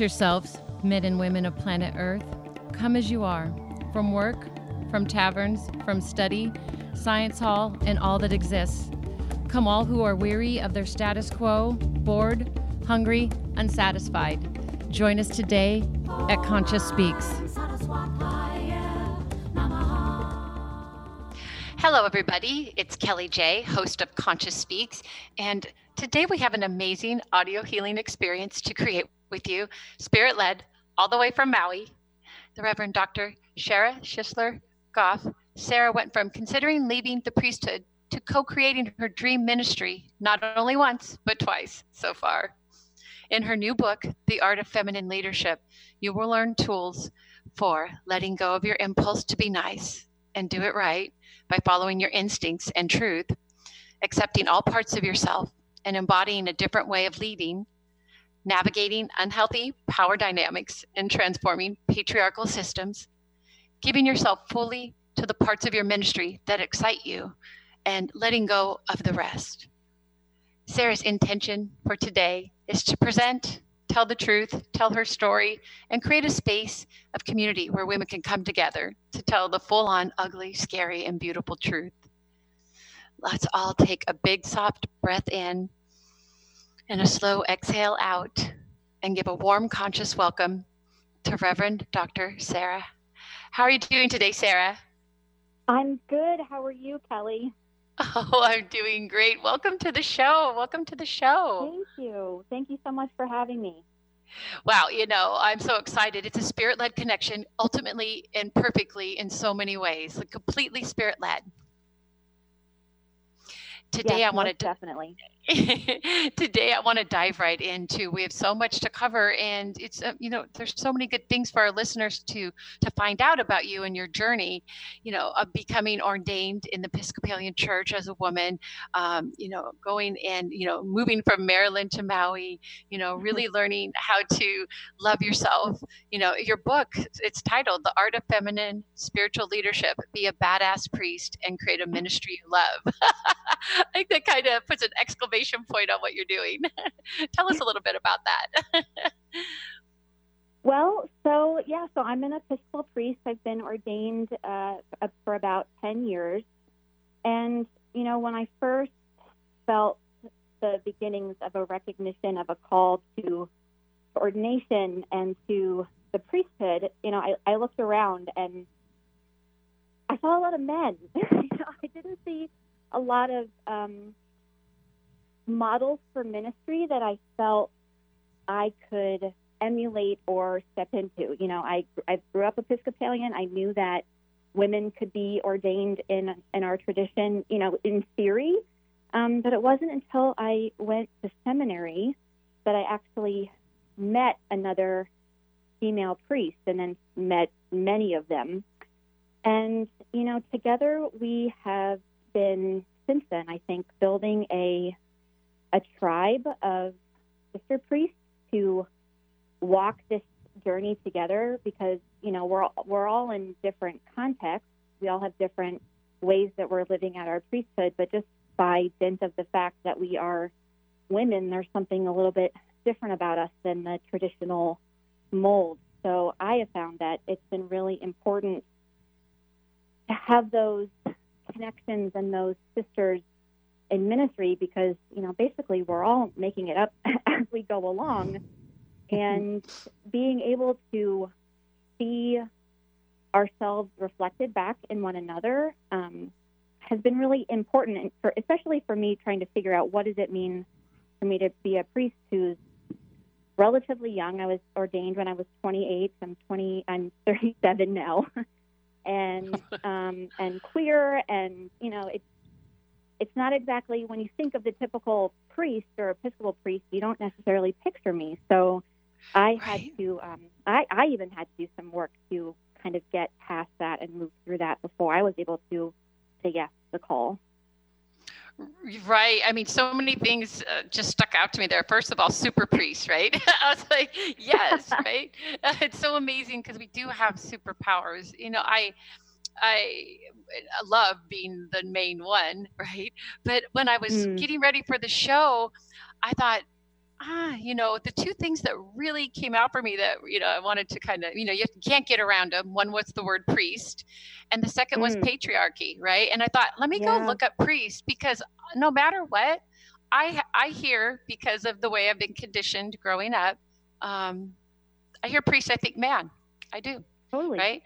Yourselves, men and women of planet Earth. Come as you are, from work, from taverns, from study, science hall, and all that exists. Come all who are weary of their status quo, bored, hungry, unsatisfied. Join us today at Conscious Speaks. Hello, everybody. It's Kellie J, host of Conscious Speaks. And today we have an amazing audio healing experience to create with you, spirit led, all the way from Maui. The Reverend Dr. Sara Shisler Goff. Sara went from considering leaving the priesthood to co creating her dream ministry, not only once, but twice so far. In her new book, The Art of Feminine Leadership, you will learn tools for letting go of your impulse to be nice and do it right by following your instincts and truth, accepting all parts of yourself and embodying a different way of leading, navigating unhealthy power dynamics and transforming patriarchal systems, giving yourself fully to the parts of your ministry that excite you, and letting go of the rest. Sara's intention for today is to present, tell the truth, tell her story, and create a space of community where women can come together to tell the full on, ugly, scary, and beautiful truth. Let's all take a big, soft breath in and a slow exhale out and give a warm, conscious welcome to Reverend Dr. Sara. How are you doing today, Sara? I'm good. How are you, Kellie? Oh, I'm doing great. Welcome to the show. Welcome to the show. Thank you. Thank you so much for having me. Wow, you know, I'm so excited. It's a spirit led connection, ultimately and perfectly in so many ways, like completely spirit led. Today, yes, I want to definitely. today i want to dive right into we have so much to cover and it's uh, you know there's so many good things for our listeners to to find out about you and your journey you know of becoming ordained in the episcopalian church as a woman um, you know going and you know moving from maryland to maui you know really learning how to love yourself. You know your book it's titled the art of feminine spiritual leadership be a badass priest and create a ministry you love. I think that kind of puts an exclamation point on what you're doing. Tell us a little bit about that. well, so yeah, so I'm an Episcopal priest. I've been ordained uh, for about 10 years. And, you know, when I first felt the beginnings of a recognition of a call to ordination and to the priesthood, you know, I, I looked around and I saw a lot of men. I didn't see a lot of um, models for ministry that I felt I could emulate or step into. You know, I I grew up Episcopalian. I knew that women could be ordained in in our tradition. You know, in theory, um, but it wasn't until I went to seminary that I actually met another female priest, and then met many of them. And you know, together we have been since then. I think building a a tribe of sister priests to walk this journey together because you know we're we're all in different contexts. We all have different ways that we're living out our priesthood, but just by dint of the fact that we are women, there's something a little bit different about us than the traditional mold. So I have found that it's been really important to have those connections and those sisters in ministry because you know basically we're all making it up as we go along. And being able to see ourselves reflected back in one another um, has been really important and for especially for me trying to figure out what does it mean for me to be a priest who's relatively young. I was ordained when i was 28 i'm 20 i'm 37 now. And um, and queer and you know it's it's not exactly when you think of the typical priest or Episcopal priest, you don't necessarily picture me. So I right. had to, um, I, I even had to do some work to kind of get past that and move through that before I was able to say yes to the call. Right. I mean, so many things uh, just stuck out to me there. First of all, super priest, right? I was like, yes, right? it's so amazing because we do have superpowers. You know, I, I, I love being the main one, right? But when I was mm. getting ready for the show, I thought, ah, you know, the two things that really came out for me that, you know, I wanted to kind of, you know, you can't get around them. One was the word priest, and the second mm. was patriarchy, right? And I thought, let me yeah. go look up priest because no matter what, I I hear because of the way I've been conditioned growing up, um, I hear priest, I think man, I do, totally, right?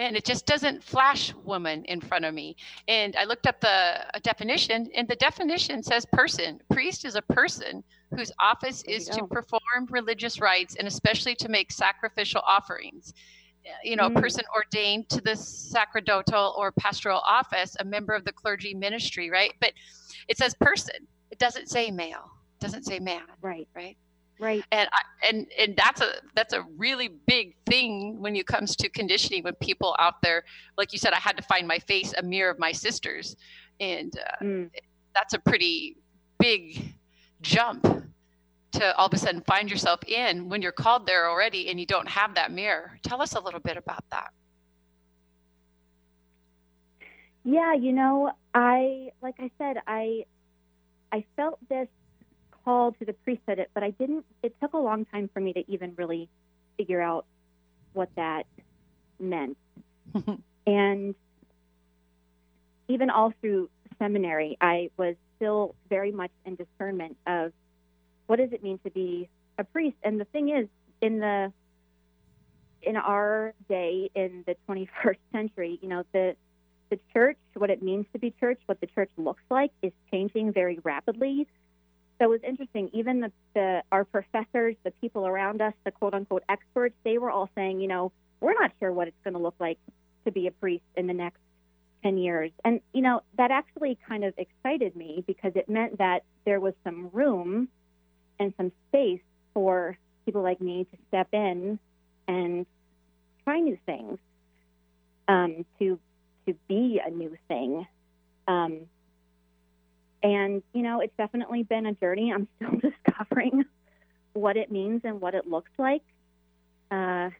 And it just doesn't flash woman in front of me. And I looked up the definition, and the definition says person. Priest is a person whose office is to perform religious rites and especially to make sacrificial offerings. You know, mm. a person ordained to the sacerdotal or pastoral office, a member of the clergy ministry, right? But it says person. It doesn't say male. It doesn't say man. Right. Right. Right. And I, and and that's a that's a really big thing when it comes to conditioning. When people out there, like you said, I had to find my face, a mirror of my sisters, and uh, mm. that's a pretty big jump to all of a sudden find yourself in when you're called there already and you don't have that mirror. Tell us a little bit about that. Yeah, you know, I like I said, I I felt this call to the priesthood, but I didn't. It took a long time for me to even really figure out what that meant. and even all through seminary, I was still very much in discernment of what does it mean to be a priest. And the thing is, in the in our day, in the 21st century, you know, the the church, what it means to be church, what the church looks like, is changing very rapidly. So it was interesting. Even the, the our professors, the people around us, the quote unquote experts, they were all saying, you know, we're not sure what it's going to look like to be a priest in the next 10 years. And, you know, that actually kind of excited me because it meant that there was some room and some space for people like me to step in and try new things, um, to to be a new thing. Um, and, you know, it's definitely been a journey. I'm still discovering what it means and what it looks like. Uh,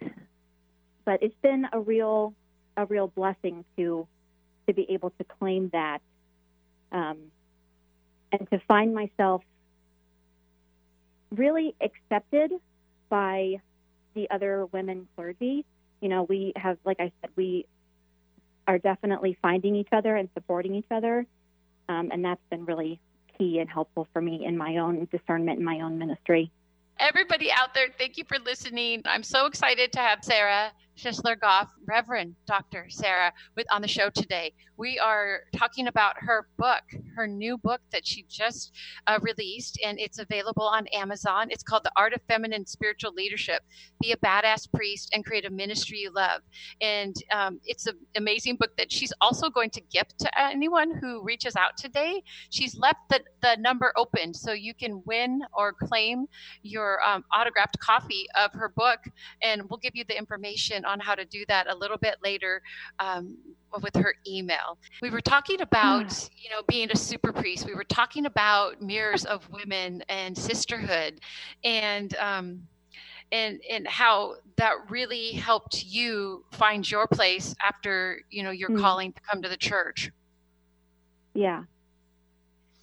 but it's been a real, a real blessing to, to be able to claim that, um, and to find myself really accepted by the other women clergy. You know, we have, like I said, we are definitely finding each other and supporting each other. Um, and that's been really key and helpful for me in my own discernment in my own ministry. Everybody out there, thank you for listening. I'm so excited to have Sara Shisler Goff, Reverend Dr. Sara, with on the show today. We are talking about her book, her new book that she just uh, released, and it's available on Amazon. It's called The Art of Feminine Spiritual Leadership Be a Badass Priest and Create a Ministry You Love. And um, it's an amazing book that she's also going to gift to anyone who reaches out today. She's left the, the number open so you can win or claim your um, autographed copy of her book, and we'll give you the information on how to do that a little bit later um, with her email. We were talking about, hmm. you know, being a super priest. We were talking about mirrors of women and sisterhood, and um, and and how that really helped you find your place after you know your mm. calling to come to the church. Yeah.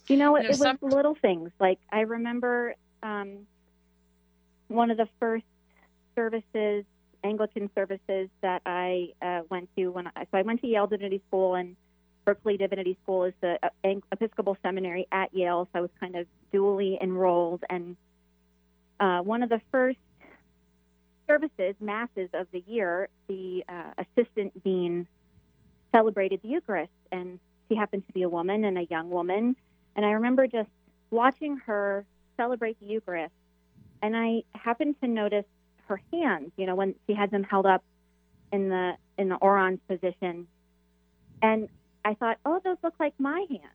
You know, it, it was some... little things. Like I remember um, one of the first services Anglican services that I uh, went to when I, so I went to Yale Divinity School and Berkeley Divinity School is the uh, Episcopal Seminary at Yale, so I was kind of dually enrolled. And uh, one of the first services, masses of the year, the uh, assistant dean celebrated the Eucharist, and she happened to be a woman and a young woman. And I remember just watching her celebrate the Eucharist, and I happened to notice her hands, you know, when she had them held up in the in the orans position. And I thought, oh, those look like my hands.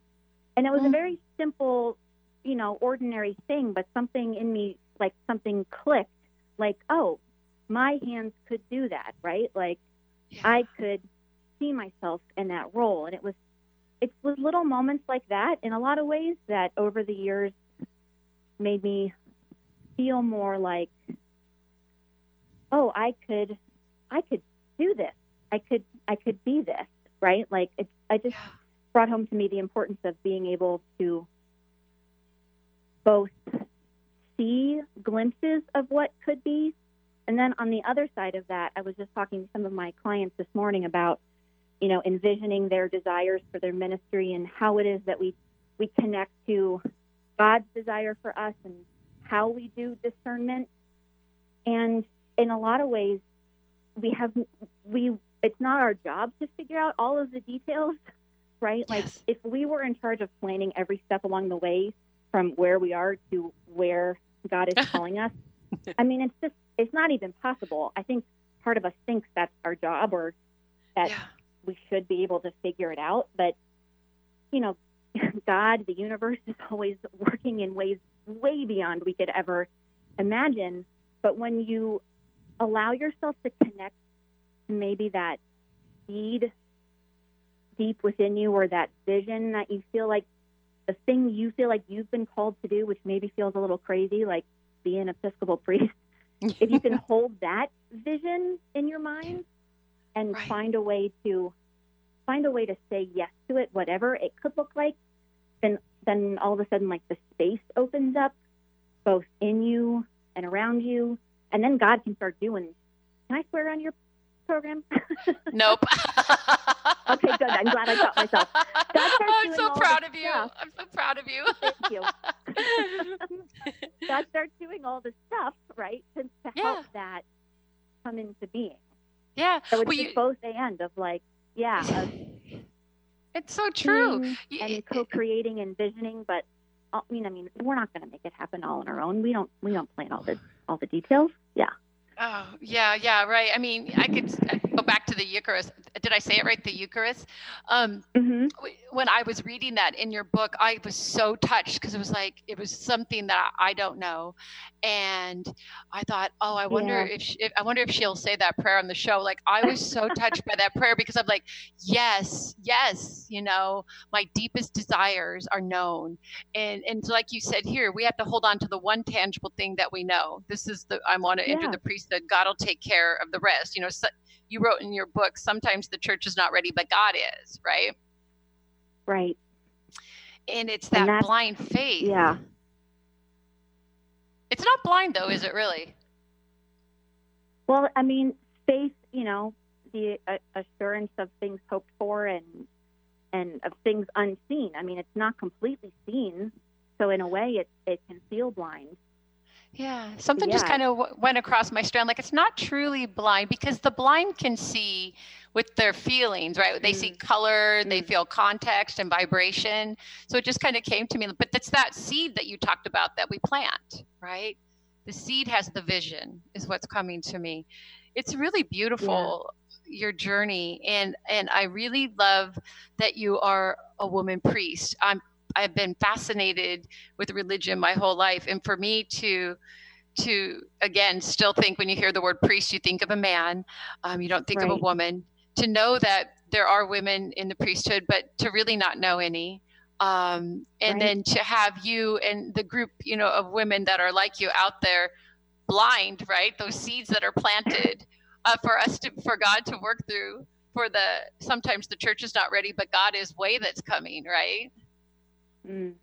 And it was mm-hmm. a mm. very simple, you know, ordinary thing, but something in me, like something clicked, like, oh, my hands could do that, right? Like, yeah. I could see myself in that role. And it was, it was little moments like that in a lot of ways that over the years made me feel more like oh, I could, I could do this. I could, I could be this, right? Like it, I just yeah. brought home to me the importance of being able to both see glimpses of what could be. And then on the other side of that, I was just talking to some of my clients this morning about, you know, envisioning their desires for their ministry and how it is that we we connect to God's desire for us and how we do discernment. And in a lot of ways, we have we it's not our job to figure out all of the details, right? Like if we were in charge of planning every step along the way from where we are to where God is calling us, I mean, it's just it's not even possible. I think part of us thinks that's our job or that Yeah. we should be able to figure it out, but you know, God, the universe is always working in ways way beyond we could ever imagine. But when you allow yourself to connect to maybe that seed deep within you or that vision that you feel like the thing you feel like you've been called to do, which maybe feels a little crazy, like be an Episcopal priest, if you can hold that vision in your mind and Right. find a way to find a way to say yes to it, whatever it could look like, then then all of a sudden like the space opens up both in you and around you, and then God can start doing. Can I swear on your program? Nope. Okay, good. I'm glad I caught myself. starts I'm so proud of you. stuff. I'm so proud of you. Thank you. God starts doing all the stuff, right, to, to Yeah. help that come into being. yeah. So it's Well, you- both and of like, yeah, of It's so true. and co-creating and visioning. But uh, I mean, I mean, we're not going to make it happen all on our own. We don't, we don't plan all the all the details. Yeah. Oh, yeah, yeah, right. I mean, I could uh, go back to the Eucharist. Did I say it right? The Eucharist. Um, Mm-hmm. when I was reading that in your book, I was so touched because it was like it was something that I don't know, and I thought, oh, I wonder Yeah. if, she, if I wonder if she'll say that prayer on the show. Like I was so touched by that prayer because I'm like, yes, yes, you know, my deepest desires are known, and and like you said here, we have to hold on to the one tangible thing that we know. This is the I want to enter Yeah. the priesthood. God will take care of the rest. You know, so, you wrote in your book sometimes the church is not ready, but God is, right? Right. and it's that that's- blind faith. Yeah. It's not blind though, is it really? Well, I mean, faith. You know, the uh, assurance of things hoped for and and of things unseen. I mean, it's not completely seen. So in a way, it it can feel blind. Yeah. Something just kind of w- went across my strand. Like it's not truly blind because the blind can see with their feelings, right? They see color, and they Mm. feel context and vibration. So it just kind of came to me. But it's that seed that you talked about that we plant, right? The seed has the vision, is what's coming to me. It's really beautiful your journey and and I really love that you are a woman priest. I'm I've been fascinated with religion my whole life and for me to to again still think when you hear the word priest you think of a man um, you don't think of a woman. To know that there are women in the priesthood but to really not know any um, and Right. then to have you and the group you know of women that are like you out there blind right? Those seeds that are planted uh, for us to for god to work through for the sometimes the church is not ready but god is way that's coming right Mm.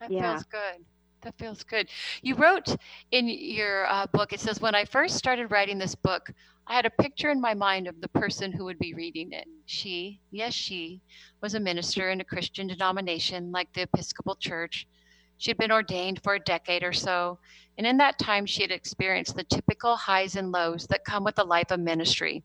that Yeah. feels good. That feels good. You wrote in your uh, book, it says, When I first started writing this book, I had a picture in my mind of the person who would be reading it. She, yes, she, was a minister in a Christian denomination like the Episcopal Church. She had been ordained for a decade or so, and in that time, she had experienced the typical highs and lows that come with the life of ministry.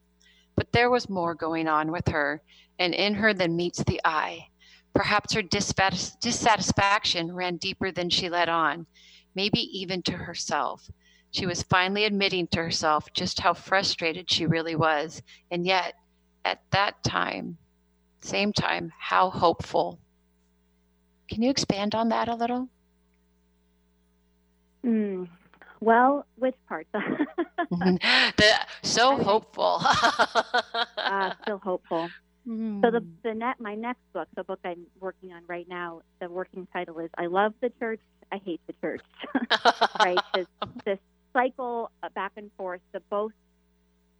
But there was more going on with her, and in her than meets the eye. Perhaps her dissatisfaction ran deeper than she let on, maybe even to herself. She was finally admitting to herself just how frustrated she really was, and yet, at that time, same time, how hopeful. Can you expand on that a little? Mm. Well, which part? the, so hopeful. uh, still hopeful. So the Mm. the net my next book, the book I'm working on right now, the working title is "I Love the Church, I Hate the Church." right? This this cycle uh, back and forth, the both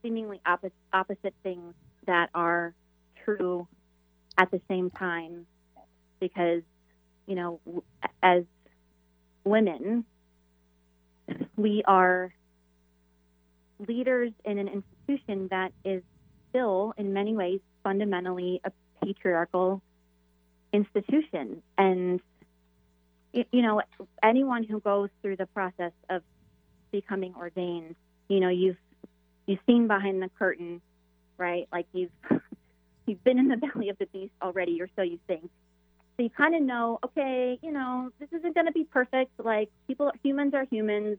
seemingly opposite opposite things that are true at the same time, because you know, as women, we are leaders in an institution that is still, in many ways, fundamentally a patriarchal institution. And, you know, anyone who goes through the process of becoming ordained, you know, you've you've seen behind the curtain, right? Like you've you've been in the belly of the beast already, or so you think. So you kind of know, okay, you know, this isn't going to be perfect. Like people, humans are humans.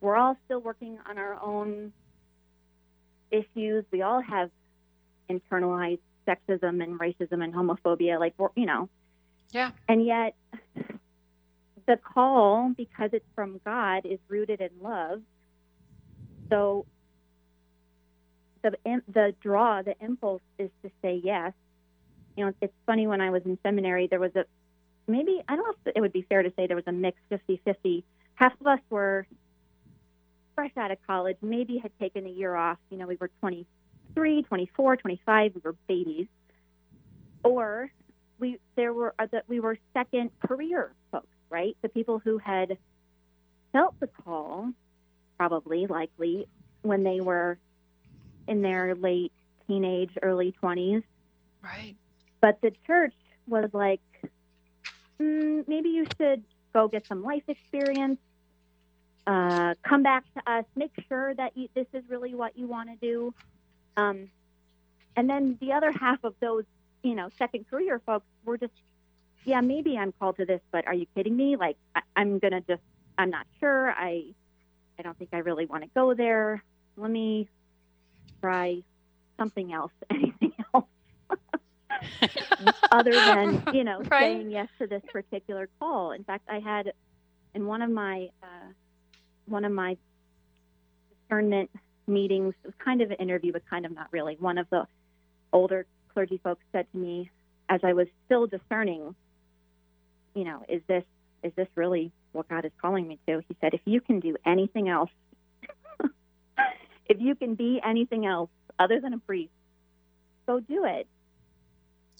We're all still working on our own issues. We all have internalized sexism and racism and homophobia. Like you know, yeah. And yet, the call, because it's from God, is rooted in love. So the the draw, the impulse is to say yes. You know, it's funny when I was in seminary, there was a maybe I don't know if it would be fair to say there was a mix 50-50. Half of us were fresh out of college, maybe had taken a year off. You know, we were 23, 24, 25, we were babies. Or we there were that we were second career folks, right? The people who had felt the call, probably likely when they were in their late teenage, early 20s. Right. But the church was like, mm, maybe you should go get some life experience, uh, come back to us, make sure that you, this is really what you want to do. Um, and then the other half of those, you know, second career folks were just, yeah, maybe I'm called to this, but are you kidding me? Like, I, I'm gonna just, I'm not sure. I, I don't think I really want to go there. Let me try something else, anything else, other than you know right. saying yes to this particular call. In fact, I had in one of my uh, one of my discernment meetings, it was kind of an interview, but kind of not really. One of the older clergy folks said to me, as I was still discerning, you know, is this is this really what God is calling me to? He said, if you can do anything else if you can be anything else other than a priest, go do it.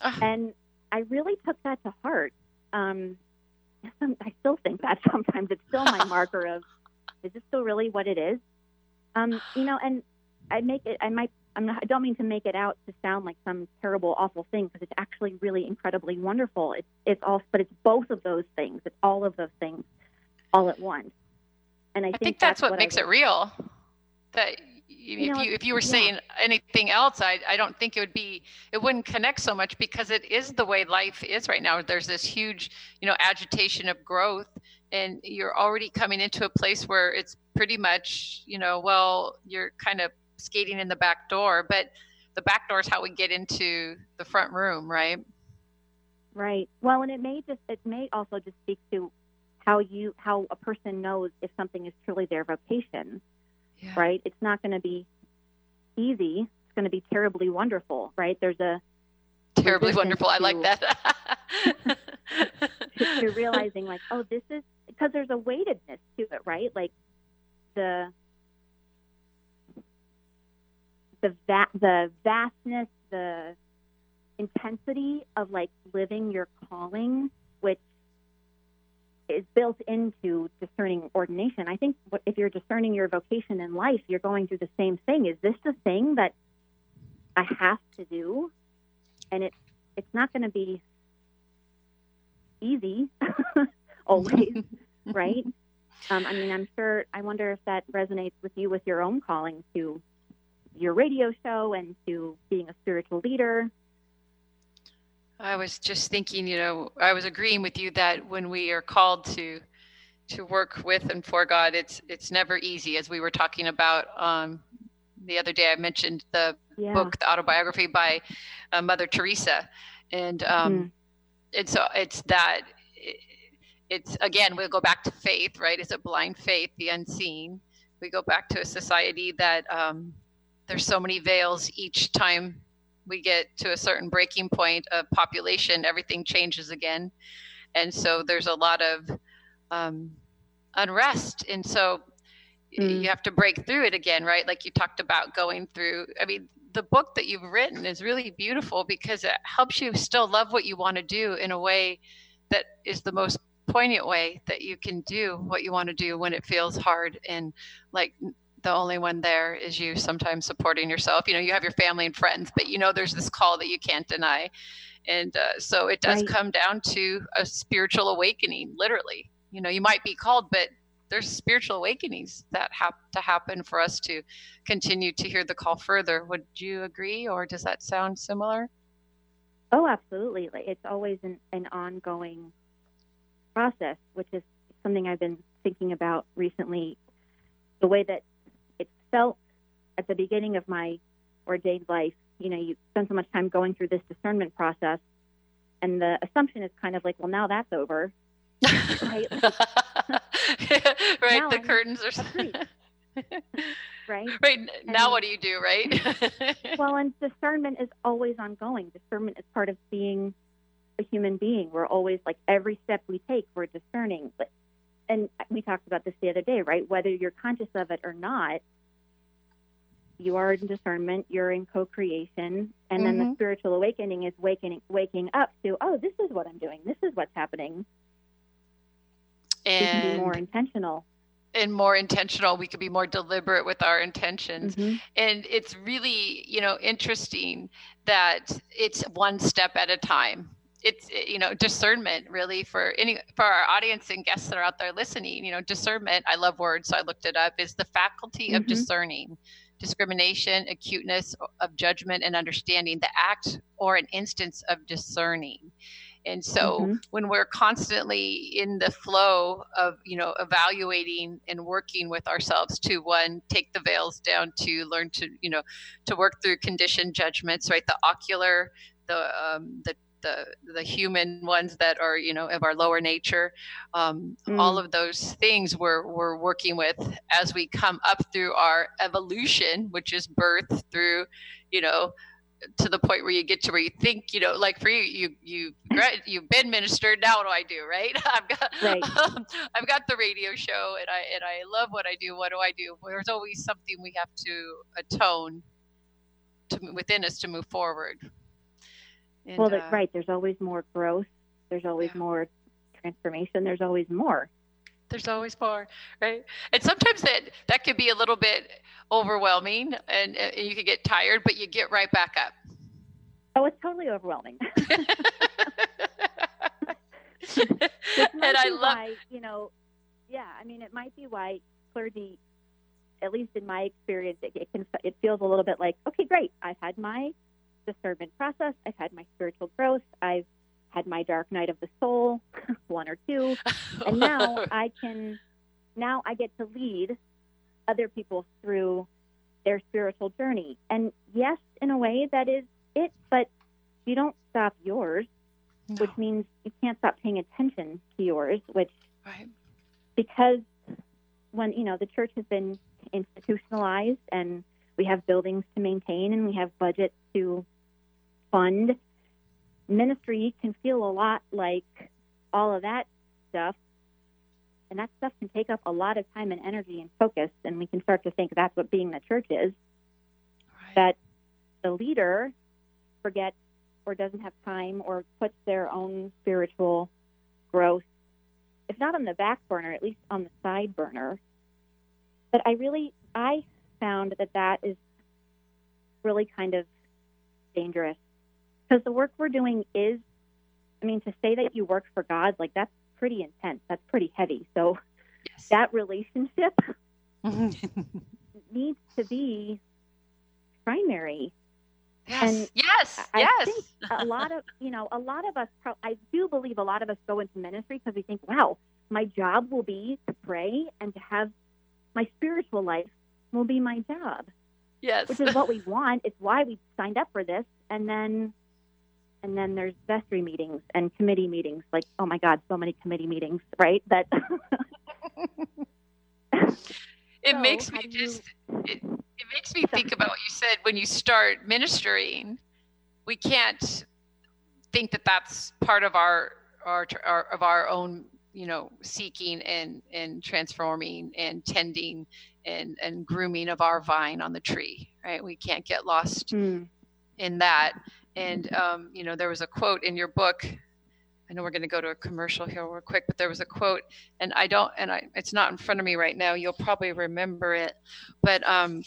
Uh. And I really took that to heart. Um, I still think that sometimes it's still my marker of, is this still really what it is? Um, you know, and I make it, I might, I'm not, I don't mean to make it out to sound like some terrible, awful thing because it's actually really incredibly wonderful. It's, it's all, but it's both of those things. It's all of those things all at once. And I, I think, think, that's, that's what, makes it real. That if know, you if you were saying yeah. anything else, I I don't think it would be it wouldn't connect so much because it is the way life is right now. There's this huge you know agitation of growth, and you're already coming into a place where it's pretty much you know well you're kind of skating in the back door, but the back door is how we get into the front room, right? Right. Well, and it may just it may also just speak to how you how a person knows if something is truly their vocation yeah. right? It's not going to be easy. It's going to be terribly wonderful, right? There's a terribly wonderful. To, I like that. to, to realizing like, oh, this is because there's a weightedness to it, right? Like the the va- the vastness, the intensity of like living your calling, which is built into discerning ordination. I think if you're discerning your vocation in life, you're going through the same thing. Is this the thing that I have to do? And it's it's not going to be easy always, right? Um, I mean, I'm sure. I wonder if that resonates with you with your own calling to your radio show and to being a spiritual leader. I was just thinking, you know, I was agreeing with you that when we are called to to work with and for God, it's it's never easy. As we were talking about um, the other day, I mentioned the yeah. book, the autobiography by uh, Mother Teresa, and um, mm. and so it's that. It's again, we'll go back to faith, right? It's a blind faith, the unseen. We go back to a society that um, there's so many veils each time we get to a certain breaking point of population, everything changes again. And so there's a lot of um, unrest. And so mm. you have to break through it again, right? Like you talked about going through. I mean, the book that you've written is really beautiful because it helps you still love what you want to do in a way that is the most poignant way that you can do what you want to do when it feels hard and like the only one there is you sometimes supporting yourself. You know you have your family and friends but you know there's this call that you can't deny. And uh, so it does Right. come down to a spiritual awakening literally. You know you might be called but there's spiritual awakenings that have to happen for us to continue to hear the call further. Would you agree or does that sound similar? Oh, absolutely. It's always an, an ongoing process, which is something I've been thinking about recently. The way that it felt at the beginning of my ordained life, you know, you spend so much time going through this discernment process, and the assumption is kind of like, well, now that's over. Right. right the I'm curtains are. Right? right n- now what do you do right Well, and discernment is always ongoing. Discernment is part of being a human being. We're always like every step we take, we're discerning. But and we talked about this the other day, right? Whether you're conscious of it or not, you are in discernment. You're in co-creation, and then the Mhm. spiritual awakening is waking waking up to, oh, this is what I'm doing. This is what's happening. Can be and more intentional. and more intentional we could be more deliberate with our intentions Mhm. and it's really you know interesting that it's one step at a time it's you know discernment really for any for our audience and guests that are out there listening you know discernment i love words so i looked it up is the faculty of Mhm. discerning discrimination acuteness of judgment and understanding the act or an instance of discerning and so Mhm. when we're constantly in the flow of you know evaluating and working with ourselves to one take the veils down to learn to you know to work through conditioned judgments right the ocular the um, the the, the human ones that are you know of our lower nature um, all Mm. of those things we're, we're working with as we come up through our evolution which is birth through you know to the point where you get to where you think you know like for you you you you've been ministered now what do i do right i've got Right. i've got the radio show and i and i love what i do what do i do there's always something we have to atone to within us to move forward and, well, uh, right. There's always more growth. There's always Yeah. more transformation. There's always more. there's always more right and sometimes that that could be a little bit overwhelming and, and you could get tired but you get right back up Oh, it's totally overwhelming. And i love why, you know, yeah, I mean, it might be why clergy, at least in my experience, it, it can it feels a little bit like, okay, great, I've had my discernment process, I've had my spiritual growth, I've had my dark night of the soul, one or two, and now I can, now I get to lead other people through their spiritual journey. And yes, in a way, that is it, but you don't stop yours No, which means you can't stop paying attention to yours, which right. because when you know the church has been institutionalized and we have buildings to maintain and we have budgets to fund. Ministry can feel a lot like all of that stuff and that stuff can take up a lot of time and energy and focus and we can start to think that's what being the church is. Right. That the leader forgets or doesn't have time or puts their own spiritual growth, if not on the back burner, at least on the side burner. But I really, I found that that is really kind of dangerous because the work we're doing is, I mean, to say that you work for God, like that's pretty intense. That's pretty heavy. So yes. that relationship needs to be primary. yes and yes I yes think a lot of you know a lot of us pro- i do believe a lot of us go into ministry because we think wow my job will be to pray and to have my spiritual life will be my job yes. which is what we want. It's why we signed up for this. And then and then there's vestry meetings and committee meetings. Like oh my god so many committee meetings right? That it So, makes me have you- just it, it makes me think about what you said when you start ministering. We can't think that that's part of our our, our of our own you know seeking and and transforming and tending and and grooming of our vine on the tree right we can't get lost Hmm. in that and um, you know there was a quote in your book I know we're going to go to a commercial here real quick, but there was a quote, and I don't, and I, it's not in front of me right now. You'll probably remember it, but um,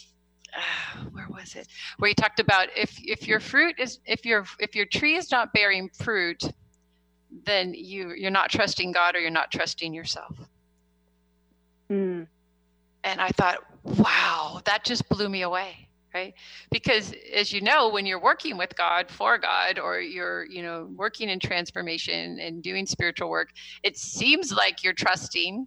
uh, where was it? Where you talked about if if your fruit is if your if your tree is not bearing fruit, then you you're not trusting God or you're not trusting yourself. Mm. And I thought, wow, that just blew me away right because as you know when you're working with god for god or you're you know working in transformation and doing spiritual work it seems like you're trusting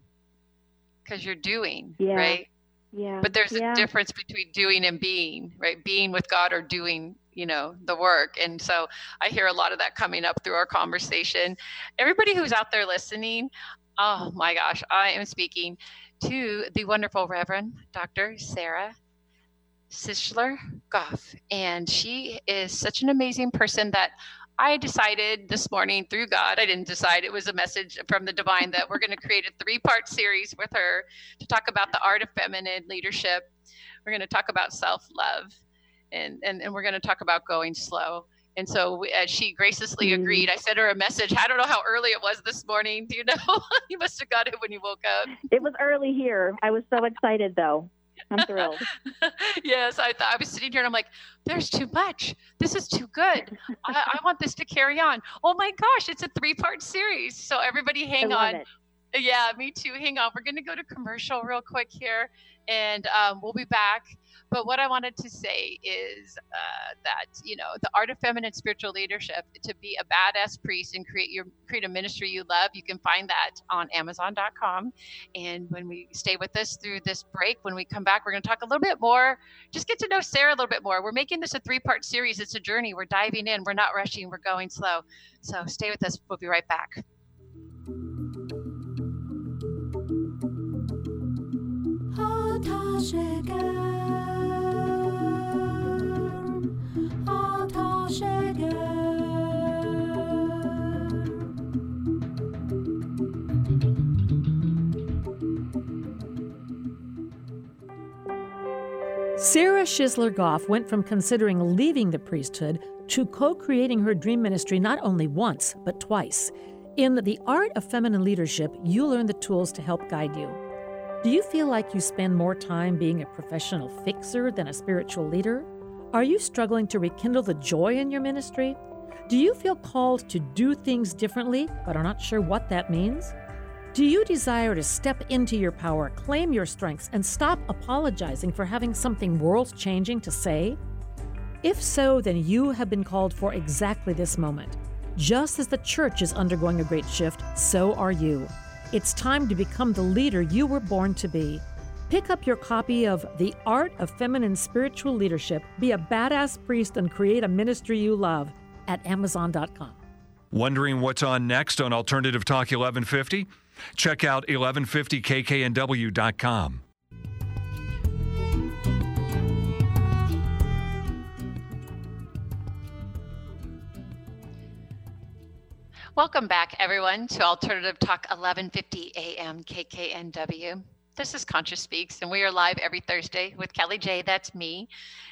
because you're doing Yeah. right Yeah. but there's yeah. a difference between doing and being right being with god or doing you know the work and so i hear a lot of that coming up through our conversation everybody who's out there listening oh my gosh i am speaking to the wonderful reverend dr Sara Shisler Goff, and she is such an amazing person that I decided this morning through God, I didn't decide, it was a message from the divine that we're going to create a three part series with her to talk about the art of feminine leadership. We're going to talk about self love, and, and, and we're going to talk about going slow. And so, we, as she graciously Mhm. agreed, I sent her a message. I don't know how early it was this morning. Do you know? you must have got it when you woke up. It was early here. I was so excited though. I'm thrilled. yes, I thought I was sitting here and I'm like, there's too much. This is too good. I, I want this to carry on. Oh my gosh, it's a three part series. So everybody hang on. it. Yeah, me too. Hang on. We're going to go to commercial real quick here and um, we'll be back. But what I wanted to say is uh, that, you know, the art of feminine spiritual leadership, to be a badass priest and create your create a ministry you love, you can find that on amazon.com. And when we stay with us through this break, when we come back, we're going to talk a little bit more, just get to know Sara a little bit more. We're making this a three part series. It's a journey. We're diving in. We're not rushing. We're going slow. So stay with us. We'll be right back. Sara Shisler Goff went from considering leaving the priesthood to co creating her dream ministry not only once, but twice. In The Art of Feminine Leadership, you learn the tools to help guide you. Do you feel like you spend more time being a professional fixer than a spiritual leader? Are you struggling to rekindle the joy in your ministry? Do you feel called to do things differently but are not sure what that means? Do you desire to step into your power, claim your strengths, and stop apologizing for having something world changing to say? If so, then you have been called for exactly this moment. Just as the church is undergoing a great shift, so are you. It's time to become the leader you were born to be. Pick up your copy of The Art of Feminine Spiritual Leadership, be a badass priest, and create a ministry you love at Amazon.com. Wondering what's on next on Alternative Talk 1150? Check out 1150kknw.com. Welcome back, everyone, to Alternative Talk 1150 AM KKNW. This is Conscious Speaks, and we are live every Thursday with Kellie J. That's me.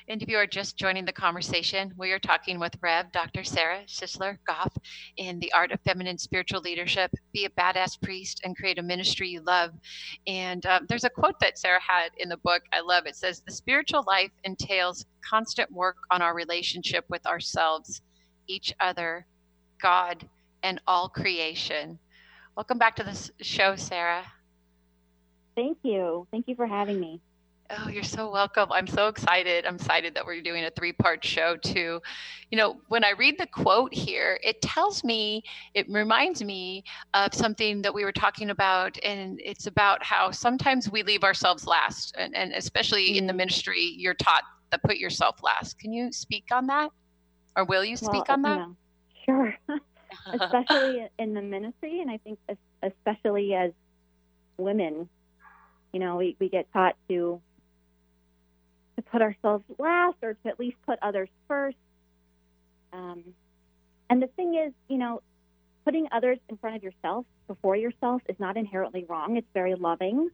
And if you are just joining the conversation, we are talking with Rev. Dr. Sara Shisler Goff in the art of feminine spiritual leadership. Be a badass priest and create a ministry you love. And um, there's a quote that Sarah had in the book. I love it. Says, "The spiritual life entails constant work on our relationship with ourselves, each other, God, and all creation." Welcome back to the show, Sara. Thank you. Thank you for having me. Oh, you're so welcome. I'm so excited. I'm excited that we're doing a three part show too. You know, when I read the quote here, it tells me, it reminds me of something that we were talking about. And it's about how sometimes we leave ourselves last. And, and especially in the Mhm. ministry, you're taught to put yourself last. Can you speak on that? Or will you speak Well, on that? sure. especially in the ministry, and I think especially as women, you know, we, we get taught to to put ourselves last or to at least put others first. Um, and the thing is, you know, putting others in front of yourself before yourself is not inherently wrong. It's very loving.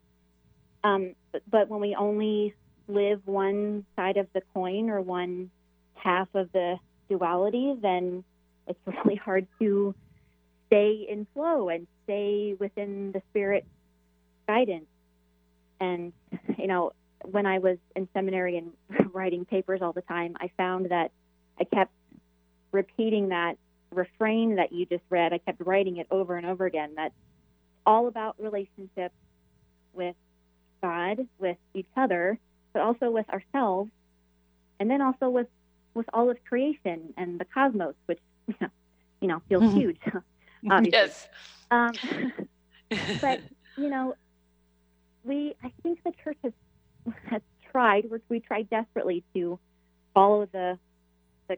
Um, but, but when we only live one side of the coin or one half of the duality, then it's really hard to stay in flow and stay within the spirit guidance. And, you know, when I was in seminary and writing papers all the time, I found that I kept repeating that refrain that you just read. I kept writing it over and over again. That's all about relationships with God, with each other, but also with ourselves, and then also with with all of creation and the cosmos, which you know feels mm-hmm. huge. obviously. Yes. Um, but you know, we I think the church has has tried. We tried desperately to follow the the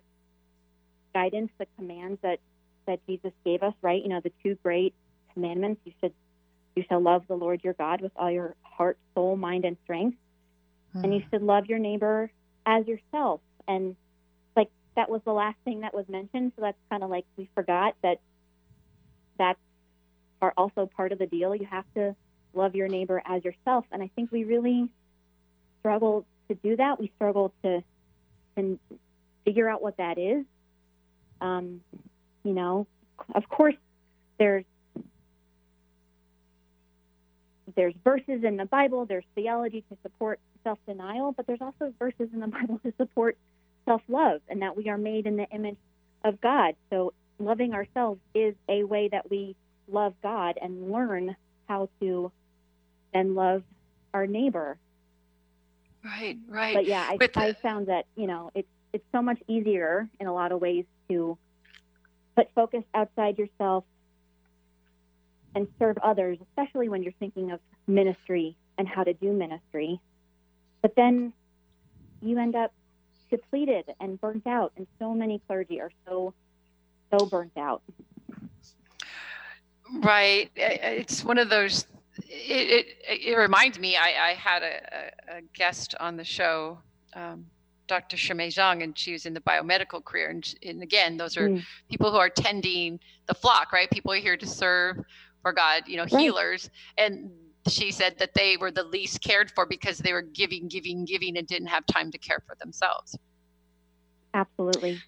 guidance, the commands that that Jesus gave us. Right? You know, the two great commandments. You should you shall love the Lord your God with all your heart, soul, mind, and strength, mm. and you hmm. should love your neighbor as yourself. And like that was the last thing that was mentioned, so that's kind of like we forgot that that's are also part of the deal. You have to love your neighbor as yourself, and I think we really struggle to do that. We struggle to to figure out what that is. Um, you know, of course, there's there's verses in the Bible, there's theology to support self denial, but there's also verses in the Bible to support self love and that we are made in the image of God. So loving ourselves is a way that we love God and learn how to then love our neighbor. Right, right. But yeah, I, the... I found that, you know, it's it's so much easier in a lot of ways to put focus outside yourself and serve others, especially when you're thinking of ministry and how to do ministry. But then you end up depleted and burnt out, and so many clergy are so so burnt out. Right. It's one of those. It it, it reminds me. I, I had a, a, guest on the show. Um, Dr. Shimei Zhang, and she was in the biomedical career. And, and again, those are mm. people who are tending the flock, right? People are here to serve for God, you know, right. healers. And she said that they were the least cared for because they were giving, giving, giving, and didn't have time to care for themselves. Absolutely.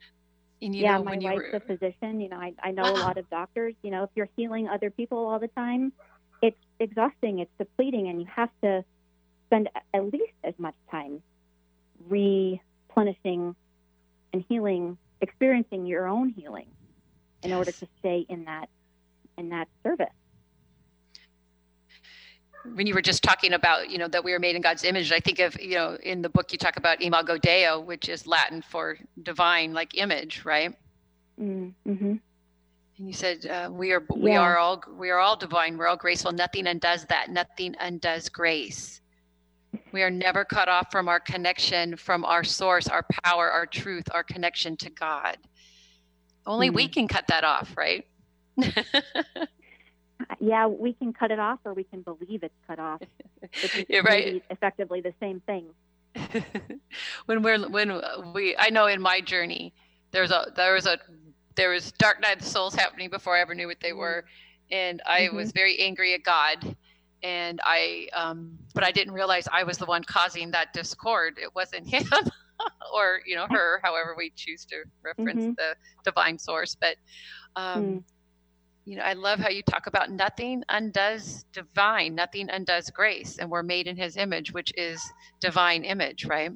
And, yeah, know, my wife's were... a physician. You know, I, I know a uh-huh. lot of doctors. You know, if you're healing other people all the time, it's exhausting, it's depleting, and you have to spend at least as much time replenishing and healing, experiencing your own healing in order to stay in that in that service when you were just talking about you know that we were made in god's image i think of you know in the book you talk about imago deo which is latin for divine like image right? Mm-hmm. and you said uh, we are we yeah. are all we are all divine. We're all graceful. Nothing undoes that. Nothing undoes grace. We are never cut off from our connection from our source our power our truth our connection to god. Only mm-hmm. we can cut that off right yeah, we can cut it off or we can believe it's cut off. You're right. Effectively the same thing. when we're when we, I know in my journey, there's a there was a there was dark night of the souls happening before I ever knew what they were, and I mm-hmm. was very angry at God, and I um, but I didn't realize I was the one causing that discord. It wasn't him. or you know her however we choose to reference mm-hmm. the divine source but um, mm you know, I love how you talk about nothing undoes divine, nothing undoes grace, and we're made in his image, which is divine image, right?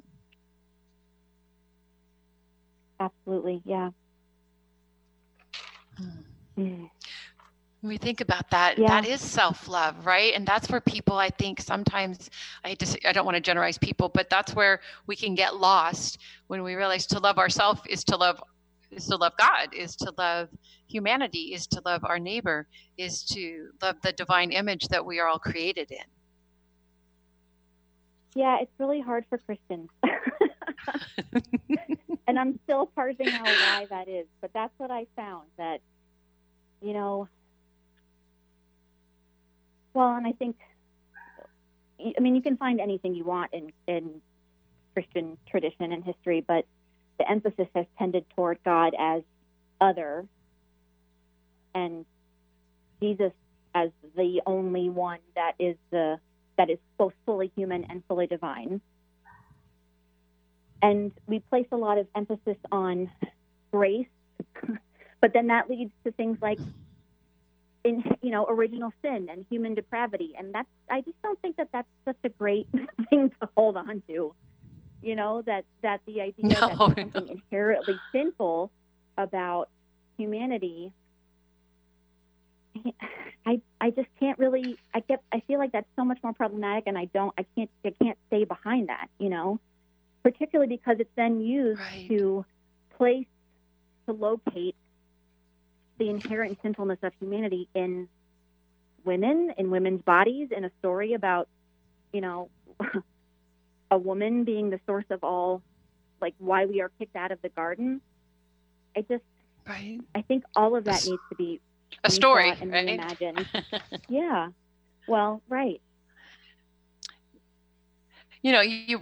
Absolutely, yeah. Hmm. When we think about that, yeah. that is self-love, right? And that's where people, I think, sometimes I just I don't want to generalize people, but that's where we can get lost when we realize to love ourselves is to love is to love God, is to love humanity, is to love our neighbor, is to love the divine image that we are all created in. Yeah, it's really hard for Christians. and I'm still parsing out why that is, but that's what I found that, you know, well, and I think, I mean, you can find anything you want in, in Christian tradition and history, but the emphasis has tended toward God as other and Jesus as the only one that is the that is both fully human and fully divine. And we place a lot of emphasis on grace, but then that leads to things like in you know original sin and human depravity and that's i just don't think that that's such a great thing to hold on to you know that that the idea No, that no. something inherently sinful about humanity i i just can't really i get i feel like that's so much more problematic and i don't i can't i can't stay behind that you know particularly because it's then used Right. to place to locate the inherent sinfulness of humanity in women, in women's bodies, in a story about, you know, a woman being the source of all, like why we are kicked out of the garden. I just, Right. I think all of that S- needs to be A story, and right? reimagined. yeah. Well, right. you know, you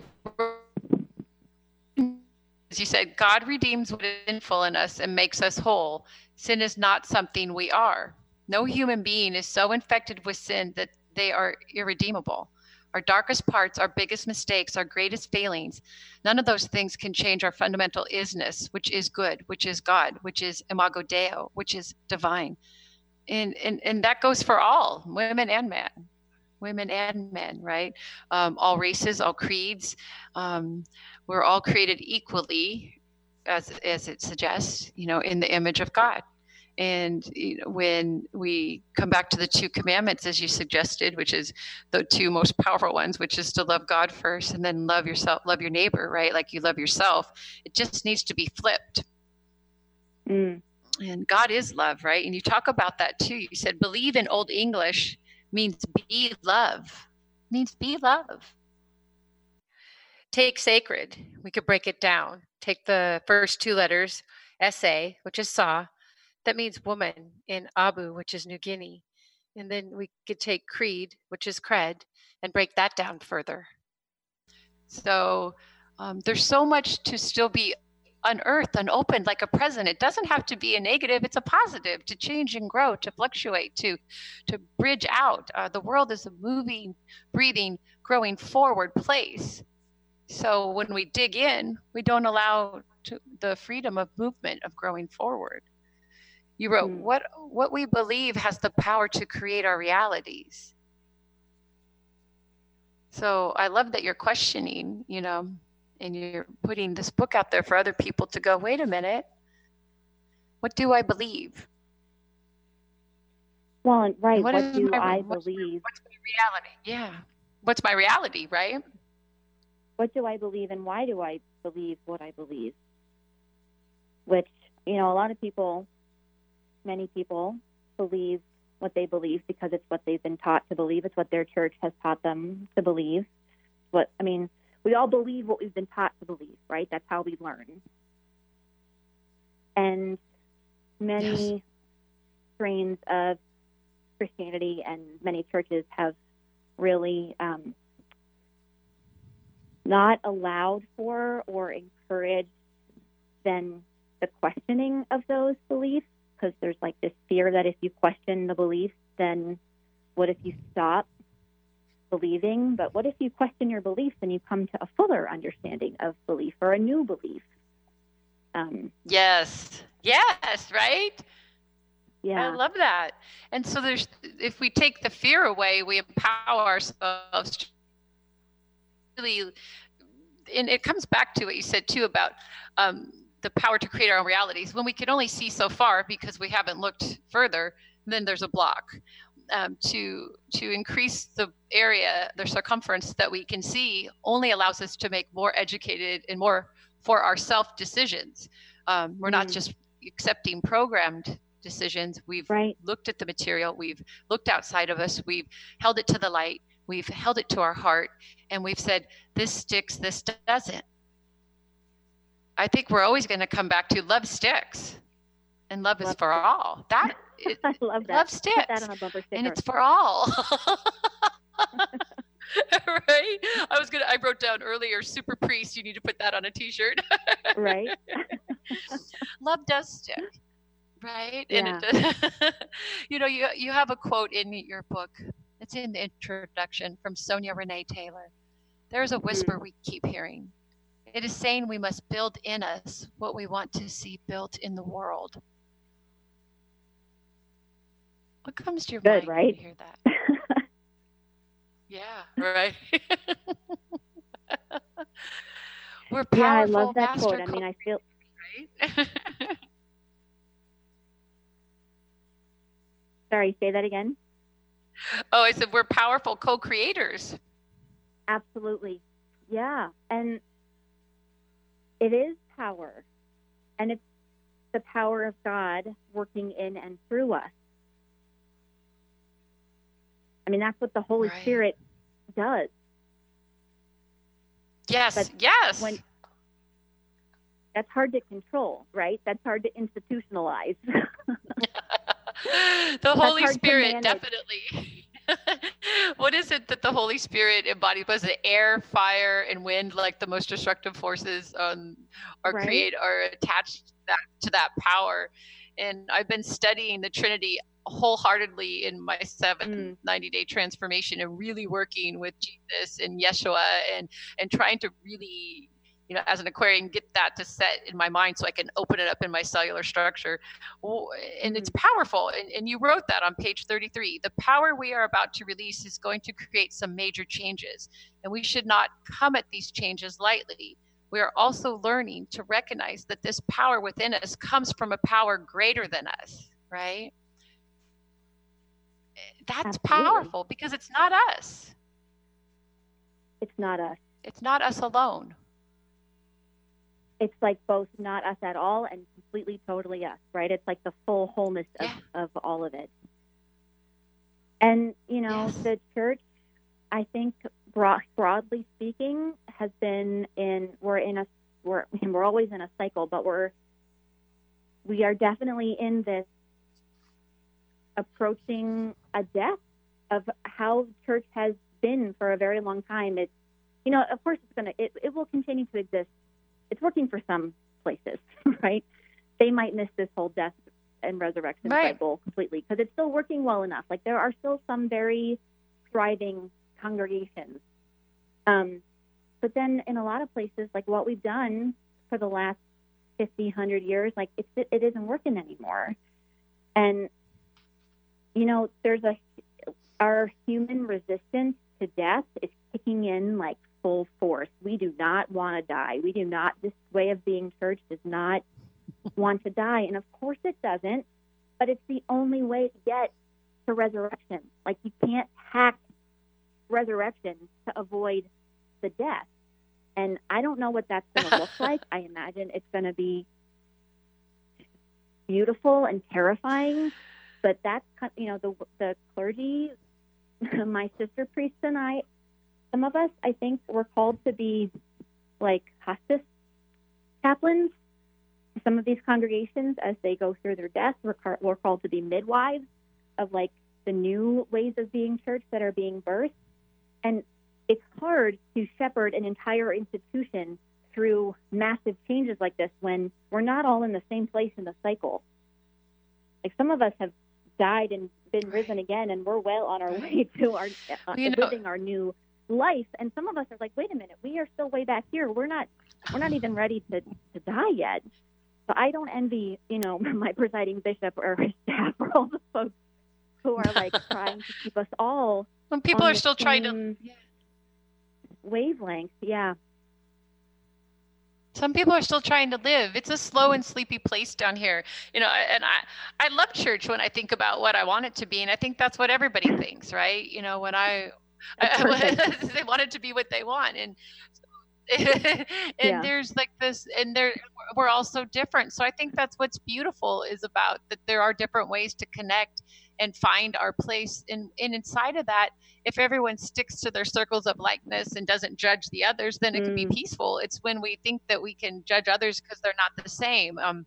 as you said, God redeems what is sinful in us and makes us whole. Sin is not something we are. No human being is so infected with sin that they are irredeemable. Our darkest parts, our biggest mistakes, our greatest failings, none of those things can change our fundamental isness, which is good, which is God, which is imago Deo, which is divine. And, and, and that goes for all, women and men women and men, right? Um, all races, all creeds. Um, we're all created equally, as as it suggests, you know, in the image of God. And you know, when we come back to the two commandments, as you suggested, which is the two most powerful ones, which is to love God first and then love yourself, love your neighbor, right? Like you love yourself. It just needs to be flipped Mm. and God is love, right? And you talk about that too. You said believe in Old English means be love, means be love. Take sacred. We could break it down. Take the first two letters, SA, which is Sa, that means woman, in Abu, which is New Guinea. And then we could take creed, which is cred, and break that down further. So um, there's so much to still be unearthed, unopened, like a present. It doesn't have to be a negative; it's a positive to change and grow, to fluctuate, to to bridge out. Uh, the world is a moving, breathing, growing forward place. So when we dig in, we don't allow to, the freedom of movement of growing forward. You wrote, Hmm. "What what we believe has the power to create our realities." So I love that you're questioning, you know, and you're putting this book out there for other people to go, wait a minute, what do I believe? Well, right. What do my- I what's believe? What's my reality? Yeah. What's my reality, right? what do I believe and why do I believe what I believe? Which, you know, a lot of people, many people believe what they believe because it's what they've been taught to believe. It's what their church has taught them to believe. What I mean, we all believe what we've been taught to believe, right? That's how we learn. And many Yes. strains of Christianity and many churches have really um, not allowed for or encouraged then the questioning of those beliefs because there's like this fear that if you question the beliefs then what if you stop believing but what if you question your beliefs and you come to a fuller understanding of belief or a new belief um, Yes. Yes, right? yeah I love that. And so there's if we take the fear away, we empower ourselves to really and it comes back to what you said too about um, the power to create our own realities. When we can only see so far because we haven't looked further, then there's a block. Um, to to increase the area, the circumference that we can see, only allows us to make more educated and more for ourself decisions. Um, we're not Mm. just accepting programmed decisions. We've right looked at the material, we've looked outside of us, we've held it to the light, we've held it to our heart, and we've said, this sticks, this doesn't. I think we're always going to come back to love sticks, and love is Love for all. That it, i love that love put sticks, that on a bumper sticker and it's for all. right? I was gonna. I wrote down earlier, super priest. You need to put that on a T-shirt. right love does stick right and it does, you know you you have a quote in your book it's in the introduction from sonya renee taylor there's a whisper mm. we keep hearing it is saying we must build in us what we want to see built in the world What comes to your Good, mind when right? you hear that? Yeah, right. We're powerful, yeah, I love that quote. I mean, I feel right? sorry, say that again. oh, I said we're powerful co-creators. Absolutely. Yeah. And it is power. And it's the power of God working in and through us. I mean, that's what the Holy Right. Spirit does. Yes, But yes. when- That's hard to control, right? That's hard to institutionalize. the Holy to Spirit, definitely. What is it that the Holy Spirit embodies? Was it air, fire, and wind, like the most destructive forces on are Right. create are attached to that, to that power? And I've been studying the Trinity wholeheartedly in my seventh Mm. 90 day transformation and really working with Jesus and Yeshua and and trying to really you know as an aquarian get that to set in my mind so i can open it up in my cellular structure. And it's mm-hmm. powerful and, and you wrote that on page 33 the power we are about to release is going to create some major changes and we should not come at these changes lightly. We are also learning to recognize that this power within us comes from a power greater than us right? That's Absolutely. powerful because it's not us. It's not us. it's not us alone It's like both not us at all and completely, totally us, right? It's like the full wholeness of, Yeah. of all of it. And, you know, Yes. the church, I think, broad, broadly speaking, has been in, we're in a, we're, we're always in a cycle, but we're, we are definitely in this approaching a death of how church has been for a very long time. It's, you know, of course it's going to, it, it will continue to exist. It's working for some places, right? They might miss this whole death and resurrection Right. cycle completely because it's still working well enough. Like there are still some very thriving congregations. Um, but then in a lot of places, like what we've done for the last 50, 100 years, like it's, it, it isn't working anymore. And, you know, there's a, our human resistance to death is kicking in like full force. We do not want to die. We do not, this way of being church does not want to die. And of course it doesn't, but it's the only way to get to resurrection. Like you can't hack resurrection to avoid the death. And I don't know what that's going to look like. I imagine it's going to be beautiful and terrifying, but that's you know the the clergy, my sister priests and I, some of us I think were called to be like hospice chaplains. Some of these congregations, as they go through their death, were, car- were called to be midwives of like the new ways of being church that are being birthed. And it's hard to shepherd an entire institution through massive changes like this when we're not all in the same place in the cycle. Like some of us have died and been risen again, and we're well on our way to our uh, You know- living our new life. And some of us are like, wait a minute, we are still way back here. We're not we're not even ready to, to die yet. So I don't envy, you know, my presiding bishop or his staff or all the folks who are like trying to keep us all when people are still trying to wavelength. Yeah. some people are still trying to live it's a slow and sleepy place down here you know and i i love church when i think about what i want it to be and i think that's what everybody thinks right you know when i. they want it to be what they want and and Yeah. there's like this and there we're all so different so i think that's what's beautiful is about that there are different ways to connect and find our place and, and inside of that if everyone sticks to their circles of likeness and doesn't judge the others then it can be Mm. peaceful it's when we think that we can judge others because they're not the same um,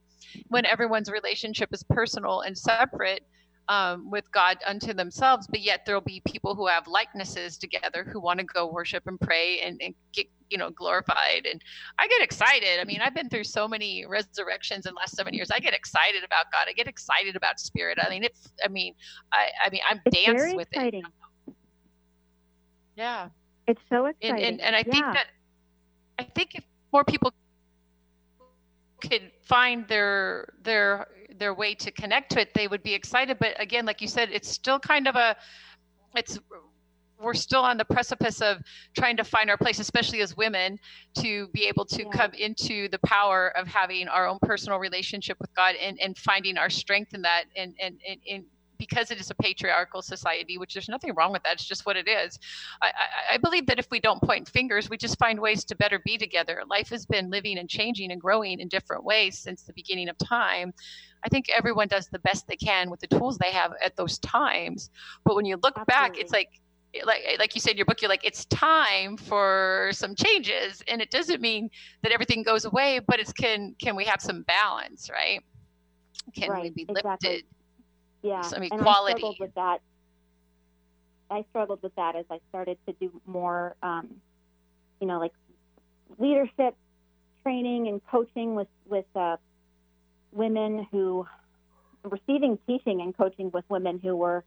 when everyone's relationship is personal and separate um, with God unto themselves, but yet there'll be people who have likenesses together who want to go worship and pray and, and get you know glorified. And I get excited. I mean, I've been through so many resurrections in the last seven years. I get excited about God. I get excited about Spirit. I mean, it's. I mean, I. I mean, I'm It's dance very with it. exciting. Yeah. It's so and, exciting. and and I think that I think if more people could find their their their way to connect to it, they would be excited. But again, like you said, it's still kind of a, it's we're still on the precipice of trying to find our place, especially as women, to be able to yeah. come into the power of having our own personal relationship with God and, and finding our strength in that and, and, and, and because it is a patriarchal society, which there's nothing wrong with that. It's just what it is. I, I, I, believe that if we don't point fingers, we just find ways to better be together. Life has been living and changing and growing in different ways since the beginning of time. I think everyone does the best they can with the tools they have at those times. But when you look Absolutely. back, it's like like like you said in your book you're like it's time for some changes and it doesn't mean that everything goes away but it's can can we have some balance right can right, we be lifted exactly. Yeah some equality and I struggled with that. I struggled with that as I started to do more um, you know like leadership training and coaching with with uh, women who receiving teaching and coaching with women who were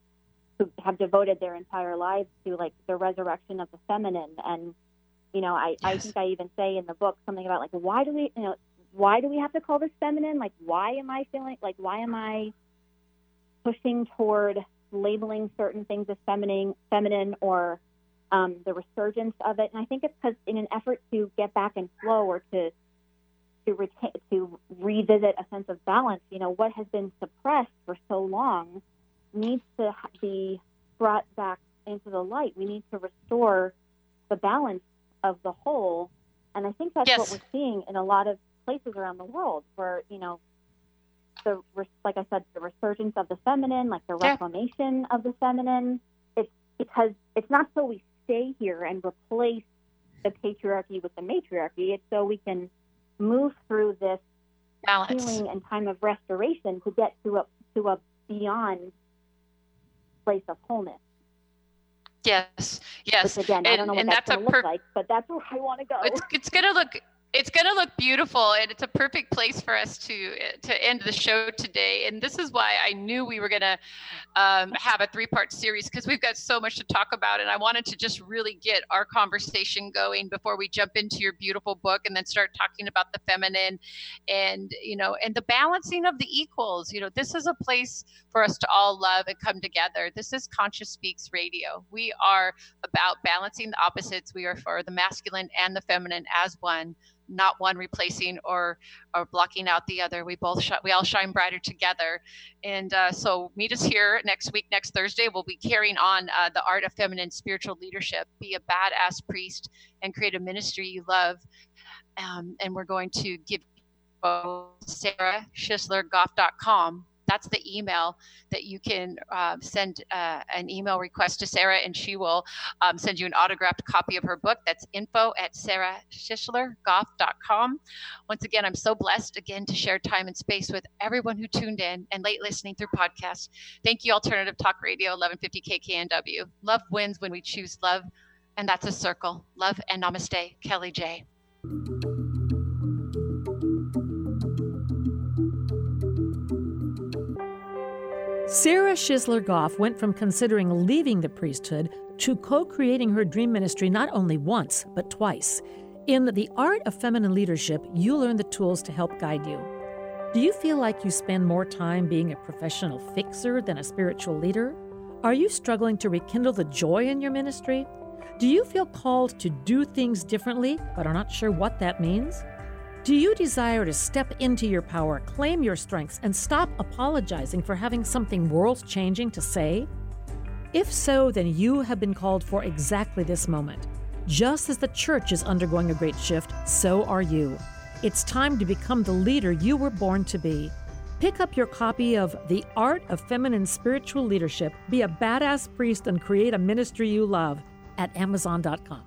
who have devoted their entire lives to like the resurrection of the feminine. And you know i yes. i think i even say in the book something about like why do we you know why do we have to call this feminine? Like why am i feeling like why am i pushing toward labeling certain things as feminine feminine or um, the resurgence of it and i think it's because in an effort to get back in flow or to to retain to revisit a sense of balance you know what has been suppressed for so long needs to be brought back into the light. We need to restore the balance of the whole. And I think that's yes. what we're seeing in a lot of places around the world where, you know, the, like I said, the resurgence of the feminine, like the reclamation yeah. of the feminine. It's because it's not so we stay here and replace the patriarchy with the matriarchy. It's so we can move through this Balance. healing and time of restoration to get to a to a beyond place of wholeness. Yes, yes. Which again, and, I don't know what that's, that's going to look like, but that's where I want to go. It's, it's going to look it's going to look beautiful and it's a perfect place for us to to end the show today. And this is why i knew we were going to um, have a three part series because we've got so much to talk about and i wanted to just really get our conversation going before we jump into your beautiful book and then start talking about the feminine and you know and the balancing of the equals. You know this is a place for us to all love and come together. This is conscious speaks radio. We are about balancing the opposites. We are for the masculine and the feminine as one not one replacing or or blocking out the other. We both sh- we all shine brighter together. And uh, so meet us here next week, next Thursday. We'll be carrying on uh, the art of feminine spiritual leadership. Be a badass priest and create a ministry you love. Um, and we're going to give Sara Goff.com that's the email that you can uh, send uh, an email request to Sara, and she will um, send you an autographed copy of her book. That's info at sarashislergoff.com. Once again, I'm so blessed again to share time and space with everyone who tuned in and late listening through podcasts. Thank you, Alternative Talk Radio, 1150 KKNW. Love wins when we choose love, and that's a circle. Love and namaste, Kellie J. Sara Shisler Goff went from considering leaving the priesthood to co creating her dream ministry not only once, but twice. In The Art of Feminine Leadership, you learn the tools to help guide you. Do you feel like you spend more time being a professional fixer than a spiritual leader? Are you struggling to rekindle the joy in your ministry? Do you feel called to do things differently but are not sure what that means? Do you desire to step into your power, claim your strengths, and stop apologizing for having something world changing to say? If so, then you have been called for exactly this moment. Just as the church is undergoing a great shift, so are you. It's time to become the leader you were born to be. Pick up your copy of The Art of Feminine Spiritual Leadership, be a badass priest, and create a ministry you love at Amazon.com.